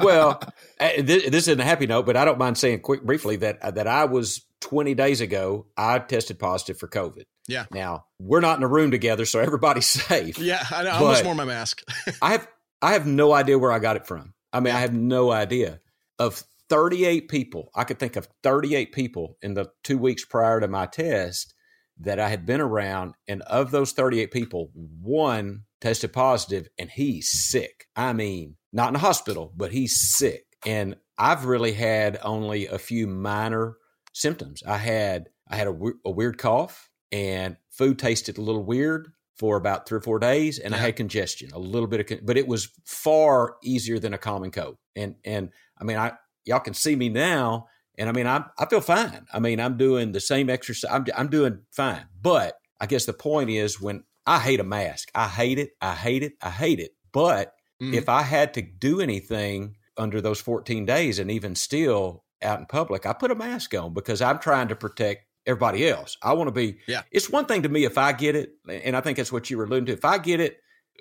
well, eh, this, this isn't a happy note, but I don't mind saying quick briefly that uh, that I was 20 days ago I tested positive for COVID. Yeah. Now we're not in a room together, so everybody's safe. Yeah, I know. I almost wore my mask. I have I have no idea where I got it from. I mean, yeah. I have no idea of 38 people, I could think of 38 people in the two weeks prior to my test that I had been around. And of those 38 people, one tested positive and he's sick. I mean, not in the hospital, but he's sick. And I've really had only a few minor symptoms. I had I had a, a weird cough and food tasted a little weird for about three or four days, and yeah. I had congestion, a little bit of, but it was far easier than a common cold. And and I mean, I y'all can see me now, and I mean, I I feel fine. I mean, I'm doing the same exercise. I'm I'm doing fine. But I guess the point is when I hate a mask, I hate it. I hate it. I hate it. But mm-hmm. if I had to do anything under those 14 days, and even still out in public, I put a mask on because I'm trying to protect everybody else. I want to be. Yeah. It's one thing to me if I get it, and I think that's what you were alluding to. If I get it,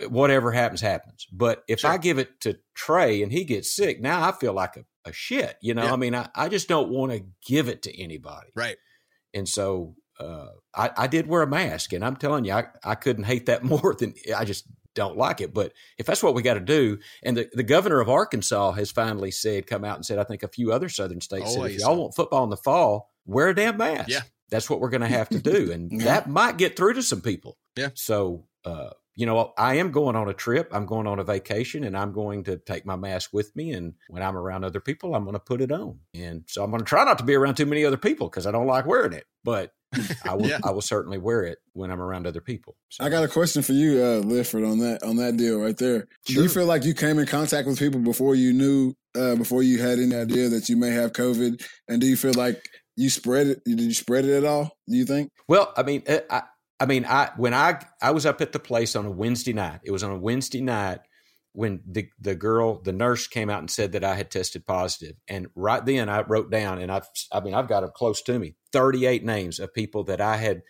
whatever happens, happens. But if sure. I give it to Trey and he gets sick, now I feel like a, a shit. You know, yeah. I mean, I, I just don't want to give it to anybody. Right. And so uh, I, I did wear a mask, and I'm telling you, I, I couldn't hate that more than I just don't like it. But if that's what we got to do, and the, the governor of Arkansas has finally said, come out and said, I think a few other southern states said, if y'all want football in the fall, wear a damn mask. Yeah. That's what we're going to have to do. And yeah. that might get through to some people. Yeah. So, uh, you know, I am going on a trip. I'm going on a vacation and I'm going to take my mask with me. And when I'm around other people, I'm going to put it on. And so I'm going to try not to be around too many other people because I don't like wearing it. But I will, yeah. I will certainly wear it when I'm around other people. So. I got a question for you, uh, Lifford, on that on that deal right there. Sure. Do you feel like you came in contact with people before you knew, uh, before you had any idea that you may have COVID? And do you feel like you spread it? Did you spread it at all? Do you think? Well, I mean, uh, I, I mean, I when I I was up at the place on a Wednesday night. It was on a Wednesday night when the the girl, the nurse, came out and said that I had tested positive. and right then I wrote down, and I I mean I've got them close to me, thirty eight names of people that I had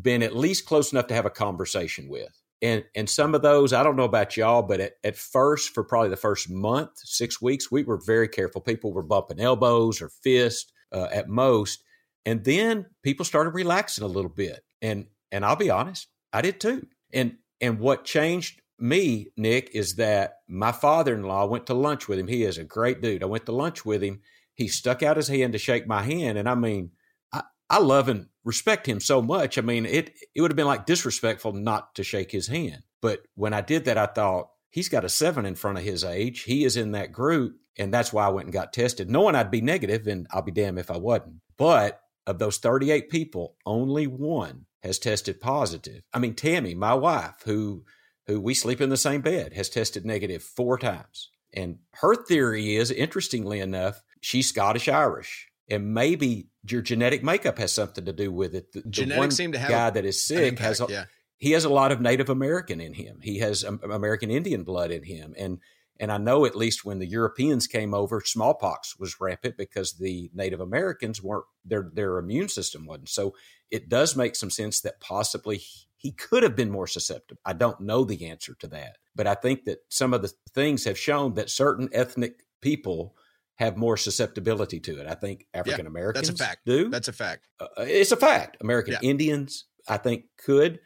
been at least close enough to have a conversation with. And and some of those, I don't know about y'all, but at, at first, for probably the first month, six weeks, we were very careful. People were bumping elbows or fists uh, at most. And then people started relaxing a little bit. And and I'll be honest, I did too. And and what changed me, Nick, is that my father-in-law went to lunch with him. He is a great dude. I went to lunch with him. He stuck out his hand to shake my hand, and I mean, I, I love and respect him so much. I mean, it it would have been like disrespectful not to shake his hand. But when I did that, I thought he's got a seven in front of his age. He is in that group, and that's why I went and got tested, knowing I'd be negative, and I'll be damned if I wasn't. But of those 38 people, only one has tested positive. I mean, Tammy, my wife, who who we sleep in the same bed, has tested negative four times. And her theory is, interestingly enough, she's Scottish Irish. And maybe your genetic makeup has something to do with it. The, Genetics one seem to have guy that is sick impact, has a, yeah. he has a lot of Native American in him. He has um, American Indian blood in him, and and I know at least when the Europeans came over, smallpox was rampant because the Native Americans weren't their their immune system wasn't. So it does make some sense that possibly he could have been more susceptible. I don't know the answer to that, but I think that some of the things have shown that certain ethnic people have more susceptibility to it. I think African Americans yeah, that's a fact. do. That's a fact. Uh, it's a fact. American yeah. Indians, I think, could,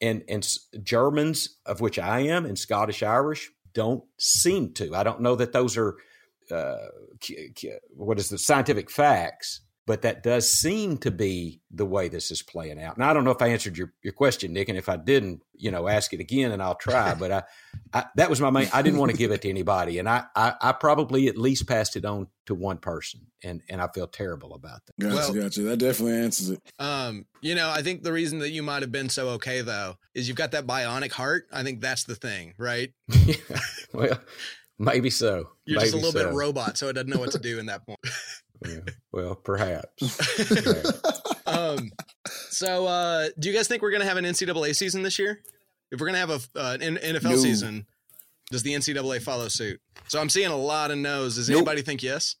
and and Germans, of which I am, and Scottish Irish don't seem to. I don't know that those are uh, what is the scientific facts, but that does seem to be the way this is playing out. And I don't know if I answered your, your question, Nick, and if I didn't, you know, ask it again and I'll try. But I, I that was my main. I didn't want to give it to anybody, and I, I, I probably at least passed it on to one person, and and I feel terrible about that. Gotcha, well, gotcha. That definitely answers it. Um, you know, I think the reason that you might have been so okay though is you've got that bionic heart. I think that's the thing, right? well, maybe so. You're maybe just a little so. bit of robot, so it doesn't know what to do in that point. Yeah, well, perhaps. perhaps. um, so, uh, do you guys think we're going to have an NCAA season this year? If we're going to have a uh, an NFL no. season, does the NCAA follow suit? So I'm seeing a lot of no's. Does nope. anybody think yes?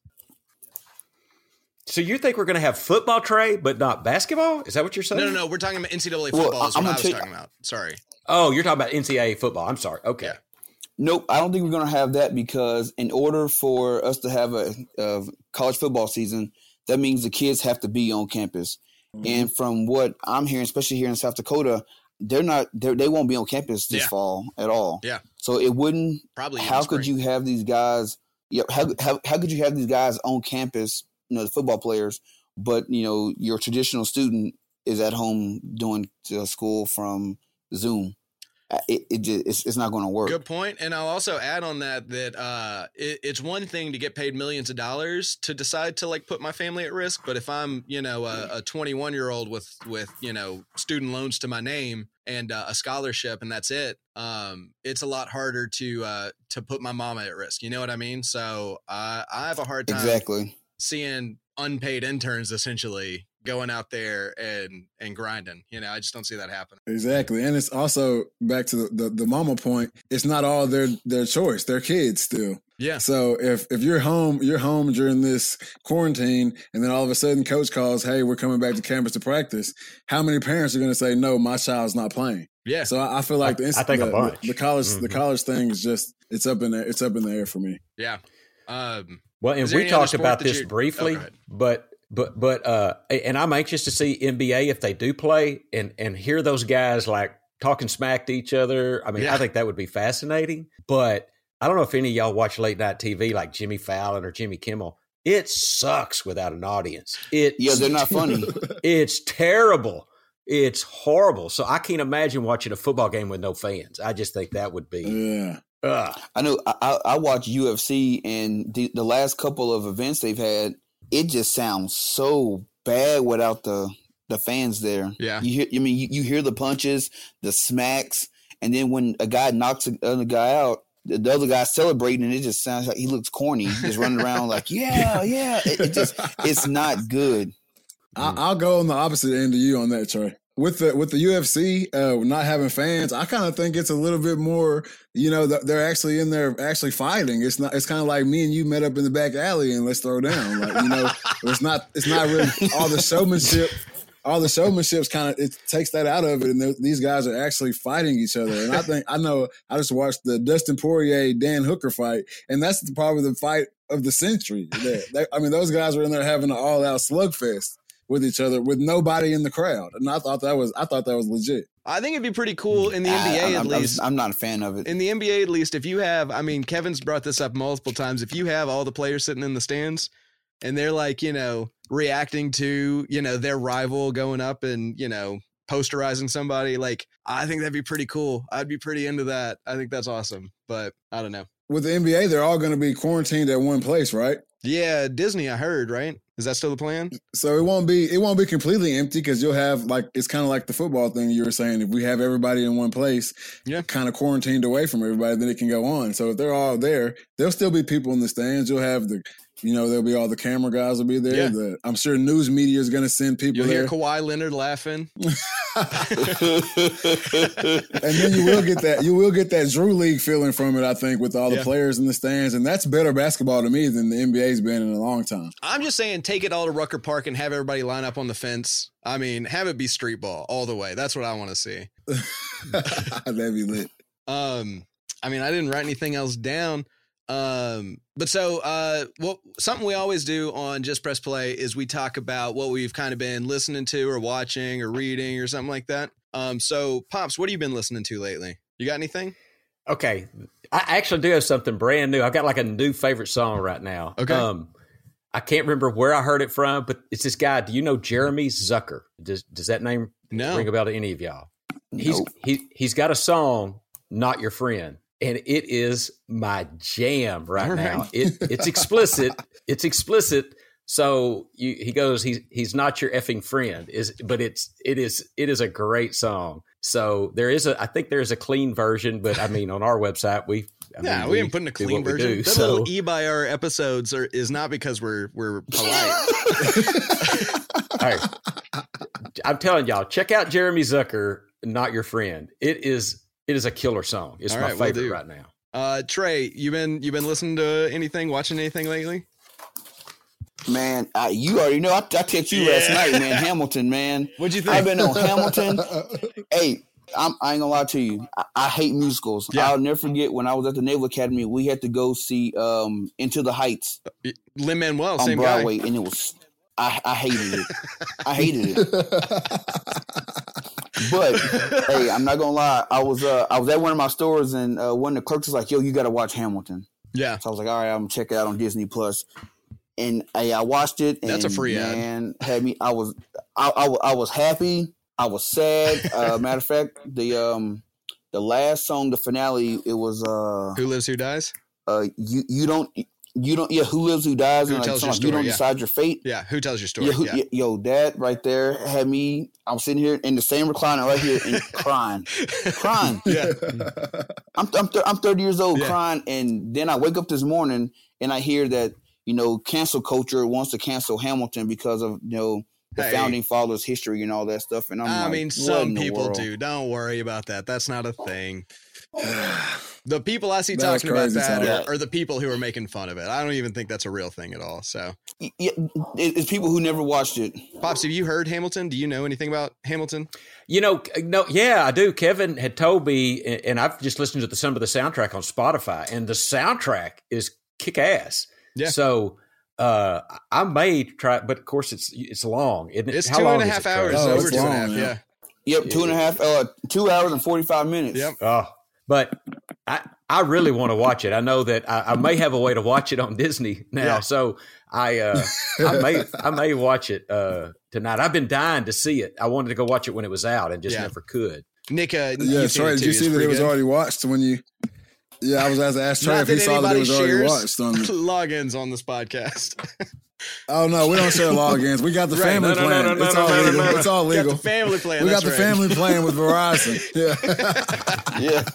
So you think we're going to have football Trey, but not basketball? Is that what you're saying? No, no, no. We're talking about NCAA football. Well, is what I was talking about. Sorry. Oh, you're talking about NCAA football. I'm sorry. Okay. Yeah. Nope, I don't think we're going to have that because in order for us to have a, a, college football season, that means the kids have to be on campus. Mm-hmm. And from what I'm hearing, especially here in South Dakota, they're not they're, they won't be on campus this yeah. fall at all. Yeah. So it wouldn't. Probably. How could you have these guys? Yeah. How, how how could you have these guys on campus? You know, the football players, but you know, your traditional student is at home doing school from Zoom it, it just it's, it's not going to work. Good point. And I'll also add on that that uh, it, it's one thing to get paid millions of dollars to decide to like put my family at risk, but if I'm you know a 21 year old with with you know student loans to my name and uh, a scholarship and that's it, um, it's a lot harder to uh, to put my mama at risk. You know what I mean? So I I have a hard time exactly seeing unpaid interns essentially going out there and and grinding. You know, I just don't see that happening. Exactly, and it's also back to the, the, the mama point. It's not all their their choice. They're kids still. Yeah. So if if you're home, you're home during this quarantine, and then all of a sudden, coach calls, "Hey, we're coming back to campus to practice." How many parents are going to say, "No, my child's not playing"? Yeah. So I, I feel like I, the, I think the, the, the college mm-hmm. the college thing is just it's up in there. It's up in the air for me. Yeah. Um, well, and we talked about this briefly, oh, but but but uh, and I'm anxious to see NBA if they do play and and hear those guys like talking smack to each other. I mean, yeah. I think that would be fascinating. But I don't know if any of y'all watch late night TV like Jimmy Fallon or Jimmy Kimmel. It sucks without an audience. It yeah, they're not funny. it's terrible. It's horrible. So I can't imagine watching a football game with no fans. I just think that would be. Yeah. Ugh. I know. I, I watch UFC and the, the last couple of events they've had it just sounds so bad without the the fans there. Yeah, you hear. I mean, you, you hear the punches, the smacks, and then when a guy knocks another guy out, the, the other guy's celebrating, and it just sounds like he looks corny, just running around like, yeah, yeah. It, it just, it's not good. I, will go on the opposite end of you on that, Trey with the with the UFC uh, not having fans, I kind of think it's a little bit more. You know, they're actually in there actually fighting. It's not. It's kind of like me and you met up in the back alley and let's throw down. Like you know, it's not. It's not really all the showmanship. All the showmanship's kind of it takes that out of it, and these guys are actually fighting each other. And I think I know. I just watched the Dustin Poirier Dan Hooker fight, and that's probably the fight of the century. They, I mean, those guys were in there having an all out slugfest with each other with nobody in the crowd. And I thought that was I thought that was legit. I think it'd be pretty cool in the NBA I, at I'm, least. I'm not a fan of it. In the NBA at least, if you have, I mean, Kevin's brought this up multiple times. If you have all the players sitting in the stands and they're like, you know, reacting to, you know, their rival going up and, you know, posterizing somebody, like I think that'd be pretty cool. I'd be pretty into that. I think that's awesome. But I don't know. With the NBA, they're all going to be quarantined at one place, right? Yeah, Disney, I heard, right? Is that still the plan? So it won't be it won't be completely empty because you'll have like it's kind of like the football thing you were saying. If we have everybody in one place, yeah, kind of quarantined away from everybody, then it can go on. So if they're all there, there'll still be people in the stands. You'll have the you know, there'll be all the camera guys will be there. Yeah. The, I'm sure news media is going to send people You'll there. hear Kawhi Leonard laughing. and then you will get that you will get that Drew League feeling from it, I think, with all the yeah. players in the stands. And that's better basketball to me than the NBA's been in a long time. I'm just saying take it all to Rucker Park and have everybody line up on the fence. I mean, have it be street ball all the way. That's what I want to see. That'd be lit. Um, I mean, I didn't write anything else down. Um, but so uh, what something we always do on Just Press Play is we talk about what we've kind of been listening to or watching or reading or something like that. Um, so pops, what have you been listening to lately? You got anything? Okay, I actually do have something brand new. I've got like a new favorite song right now. Okay. Um, I can't remember where I heard it from, but it's this guy. Do you know Jeremy Zucker? Does does that name no. ring a bell to any of y'all? Nope. He's he he's got a song, "Not Your Friend," and it is my jam right, right. now. It, it's explicit. it's explicit. So you, he goes, he's he's not your effing friend, is but it's it is it is a great song. So there is a I think there is a clean version, but I mean on our website we I yeah, mean, we, we ain't putting a clean version. Do, that so. little e by our episodes are, is not because we're we're polite. All right, I'm telling y'all, check out Jeremy Zucker, "Not Your Friend." It is it is a killer song. It's All my right, favorite we'll right now. Uh, Trey, you been you been listening to anything, watching anything lately? Man, I, you already know. I, I texted you yeah. last night, man. Hamilton, man. What'd you think? I've been on Hamilton. hey, I'm, I ain't gonna lie to you. I, I hate musicals. Yeah. I'll never forget when I was at the Naval Academy. We had to go see um, Into the Heights. Uh, Lin Manuel on Broadway, guy. and it was. I, I hated it. I hated it. but hey, I'm not gonna lie. I was uh, I was at one of my stores, and uh, one of the clerks was like, "Yo, you got to watch Hamilton." Yeah. So I was like, "All right, I'm gonna check it out on Disney Plus." And hey, I watched it. And, That's a free man, ad. Had me. I was. I, I, I was happy. I was sad. Uh, matter of fact, the um the last song, the finale, it was uh Who Lives Who Dies? Uh you you don't you don't yeah, who lives who dies who and like, story, you don't yeah. decide your fate. Yeah, who tells your story? Yeah, who, yeah. yo, that right there had me I'm sitting here in the same recliner right here and crying. crying. Yeah. I'm I'm, th- I'm 30 years old crying and then I wake up this morning and I hear that you know, cancel culture wants to cancel Hamilton because of you know the hey, founding fathers' history and all that stuff. And I'm I like, mean, some people do. Don't worry about that. That's not a thing. the people I see talking about that are, are, the people who are making fun of it. I don't even think that's a real thing at all. So, yeah, it's people who never watched it. Pops, have you heard Hamilton? Do you know anything about Hamilton? You know, no, yeah, I do. Kevin had told me, and I've just listened to the, some of the soundtrack on Spotify, and the soundtrack is kick ass. Yeah. So uh, I may try, but of course it's it's long. It? It's How two and a half hours. Oh, over two long, and a half. Yeah. yeah. Yep, two and a half, uh, two hours and forty five minutes. Yep. Oh, but I I really want to watch it. I know that I, I, may have a way to watch it on Disney now, yeah. so I uh, I may I may watch it uh, tonight. I've been dying to see it. I wanted to go watch it when it was out and just yeah. never could. Nick, uh, yeah, sorry. Did you see that it was good? already watched when you yeah, I was going to ask Trey if he saw that it was already watched on the logins on this podcast. oh no, we don't share logins. We got the right. family no, no, plan. No, it's, all legal. it's all legal. the family plan. We got the right. family plan with Verizon. Yeah, yeah.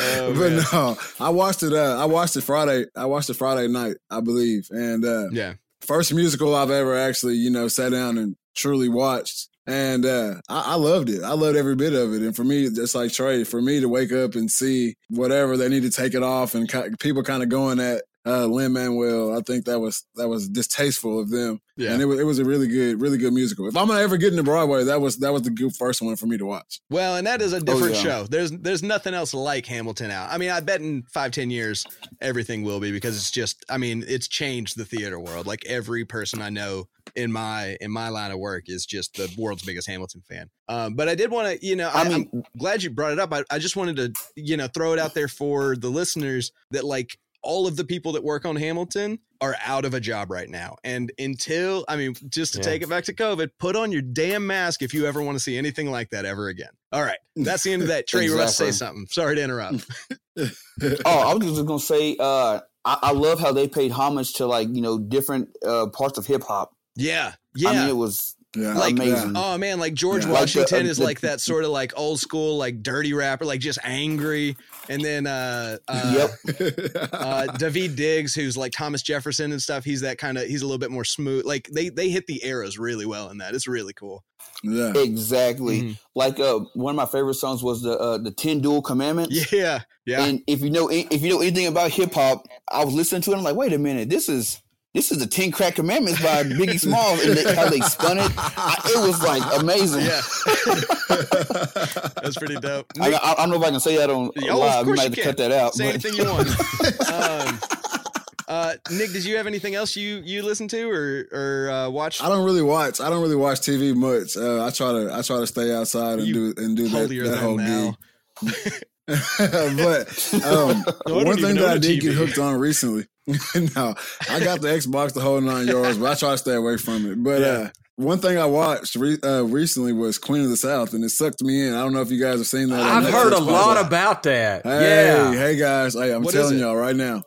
oh, but no, I watched it. Uh, I watched it Friday. I watched it Friday night, I believe, and uh, yeah, first musical I've ever actually you know sat down and truly watched and uh, I, I, loved it. I loved every bit of it. And for me, just like Trey, for me to wake up and see whatever they need to take it off, and people kind of going at uh, Lin Manuel, I think that was that was distasteful of them. Yeah. And it was it was a really good, really good musical. If I'm gonna ever get into Broadway, that was that was the good first one for me to watch. Well, and that is a different oh, yeah. show. There's there's nothing else like Hamilton out. I mean, I bet in five, ten years everything will be because it's just I mean, it's changed the theater world. Like every person I know in my in my line of work is just the world's biggest Hamilton fan. Um, but I did want to, you know, I, I mean, I'm glad you brought it up. I, I just wanted to, you know, throw it out there for the listeners that like all of the people that work on Hamilton are out of a job right now. And until, I mean, just to yeah. take it back to COVID, put on your damn mask if you ever want to see anything like that ever again. All right. That's the end of that. Trey, exactly. you were about to say something. Sorry to interrupt. oh, I was just going to say, uh, I, I, love how they paid homage to like, you know, different uh, parts of hip hop. Yeah. Yeah. I mean, it was yeah, like amazing. oh man, like George yeah. Washington like the, uh, is the, like that sort of like old school like dirty rapper, like just angry. And then uh, uh yep. uh Daveed Diggs, who's like Thomas Jefferson and stuff, he's that kind of he's a little bit more smooth. Like they they hit the eras really well in that. It's really cool. Yeah. Exactly. Mm-hmm. Like uh one of my favorite songs was the uh the 10 duel commandments. Yeah. Yeah. And if you know if you know anything about hip hop, I was listening to it I'm like, "Wait a minute. This is this is the Ten Crack Commandments by Biggie Smalls, and they, how they spun it. I, it was like amazing. Yeah, that's pretty dope. I, I, I, don't know if I can say that on oh, live. You might have to cut that out. Say but. anything you want. um, uh, Nick, did you have anything else you you listen to or or uh, watch? I don't really watch. I don't really watch TV much. Uh, I try to I try to stay outside and you do and do that, that whole now. gig. but um, no, one thing that I did TV. get hooked on recently. no, I got the Xbox the whole nine yards, but I try to stay away from it. But yeah. uh, one thing I watched re- uh, recently was Queen of the South, and it sucked me in. I don't know if you guys have seen that. I've heard a lot about that. Hey, yeah. hey guys, hey, I'm what telling y'all right now.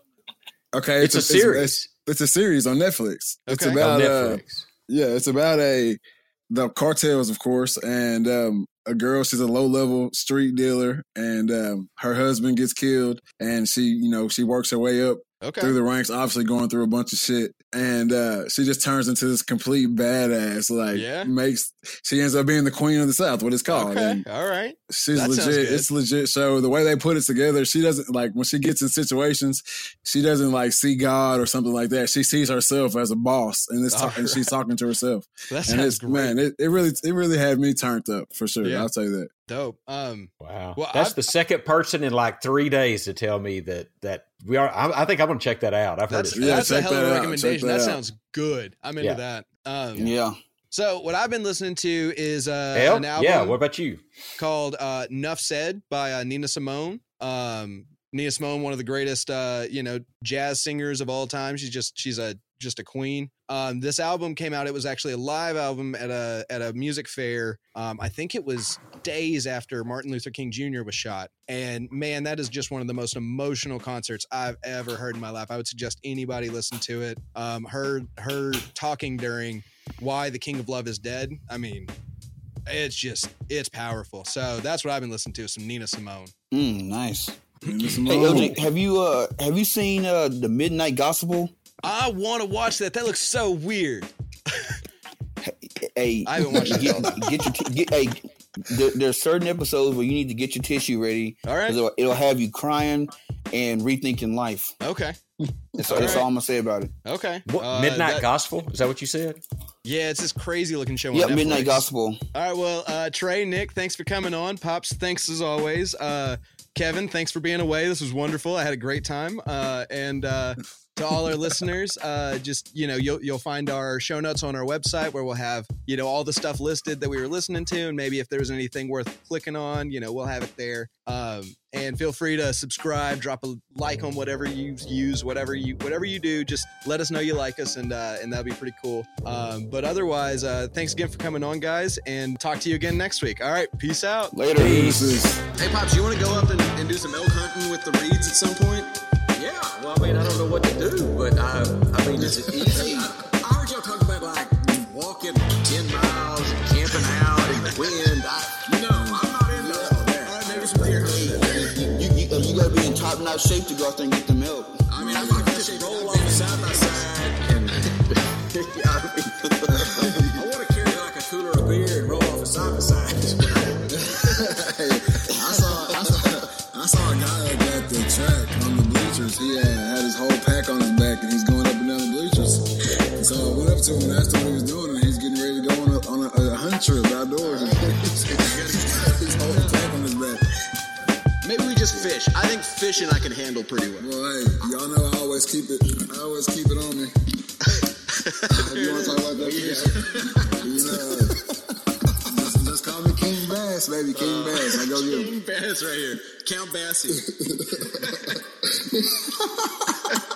Okay, it's, it's a, a, series. It's, it's, a series on Netflix. Okay. It's about uh, Netflix. Uh, yeah, it's about a the cartels, of course, and um, a girl. She's a low level street dealer, and um, her husband gets killed, and she, you know, she works her way up okay. through the ranks, obviously going through a bunch of shit, and uh, she just turns into this complete badass. Like, Yeah? makes she ends up being the queen of the South. What it's called. Okay. And All right. she's That legit. It's legit So The way they put it together, she doesn't like when she gets in situations, she doesn't like see God or something like that. She sees herself as a boss, and it's All and she's talking to herself. That and it's great. man, it, it really it really had me turned up for sure. Yeah. I'll tell you that. Dope. Um. Wow, Well, that's I've- the second person in like three days to tell me that that we are. I, I think I'm going to check that out. I've heard That's it. Yeah, that's a check hell of a out. recommendation. Check That, that sounds good. I'm into Yeah. that. Um. Yeah. So what I've been listening to is uh, Hell, an album yeah. What about you? called uh, "Nuff Said" by uh, Nina Simone. Um, Nina Simone, one of the greatest, uh, you know, jazz singers of all time. She's just she's a just a queen. Um, this album came out. It was actually a live album at a at a music fair. Um, I think it was days after Martin Luther King Jr. was shot. And man, that is just one of the most emotional concerts I've ever heard in my life. I would suggest anybody listen to it. Um, her her talking during why the King of Love is dead. I mean, it's just it's powerful. So that's what I've been listening to. Some Nina Simone. Mm, nice. And listen, Hey LJ, have you uh have you seen uh the Midnight Gospel? I want to watch that. That looks so weird. Hey, I haven't watched get, at all. get your t- get, hey. There, there are certain episodes where you need to get your tissue ready. All right, It'll, it'll have you crying and rethinking life. Okay. That's, All that's right. all I'm gonna say about it. Okay. What, Uh, Midnight that- Gospel? Is that what you said? Yeah, it's this crazy looking show. on Yep, Midnight Gospel. All right. Well, uh, Trey, Nick, thanks for coming on. Pops, thanks as always. Uh, Kevin, thanks for being away. This was wonderful. I had a great time. Uh, and uh, to all our listeners, uh, just you know, you'll you'll find our show notes on our website where we'll have you know all the stuff listed that we were listening to, and maybe if there was anything worth clicking on, you know, we'll have it there. Um, and feel free to subscribe, drop a like on whatever you use, whatever you whatever you do. Just let us know you like us, and uh, and that'll be pretty cool. Um, but otherwise, uh, thanks again for coming on, guys, and talk to you again next week. All right, peace out. Later. this is Hey, Pops, you want to go up and, and do some elk hunting with the reeds at some point? Well, I mean, I don't know what to do, but I, I mean, is it easy? I heard y'all talk about like walking 10 miles and camping out in the wind. I, no, I'm not into all that. All right, maybe some deer hunting. You, you, you gotta be in top notch shape to go out there and get the milk. I mean, I might just roll off side by side and. I, mean, I want to carry like a cooler of beer and roll off a side by side. Pack on his back and he's going up and down the bleachers. And so I went up to him and asked him what he was doing, and he's getting ready to go on a, on a, a hunt trip outdoors. And he's whole pack on his back. Maybe we just fish. I think fishing I can handle pretty well. Well, hey, y'all know I always keep it. I always keep it on me. if you want to talk about that fishing, you know, just, call me King Bass, baby. King uh, Bass. I go get. King Bass right here. Count Basie.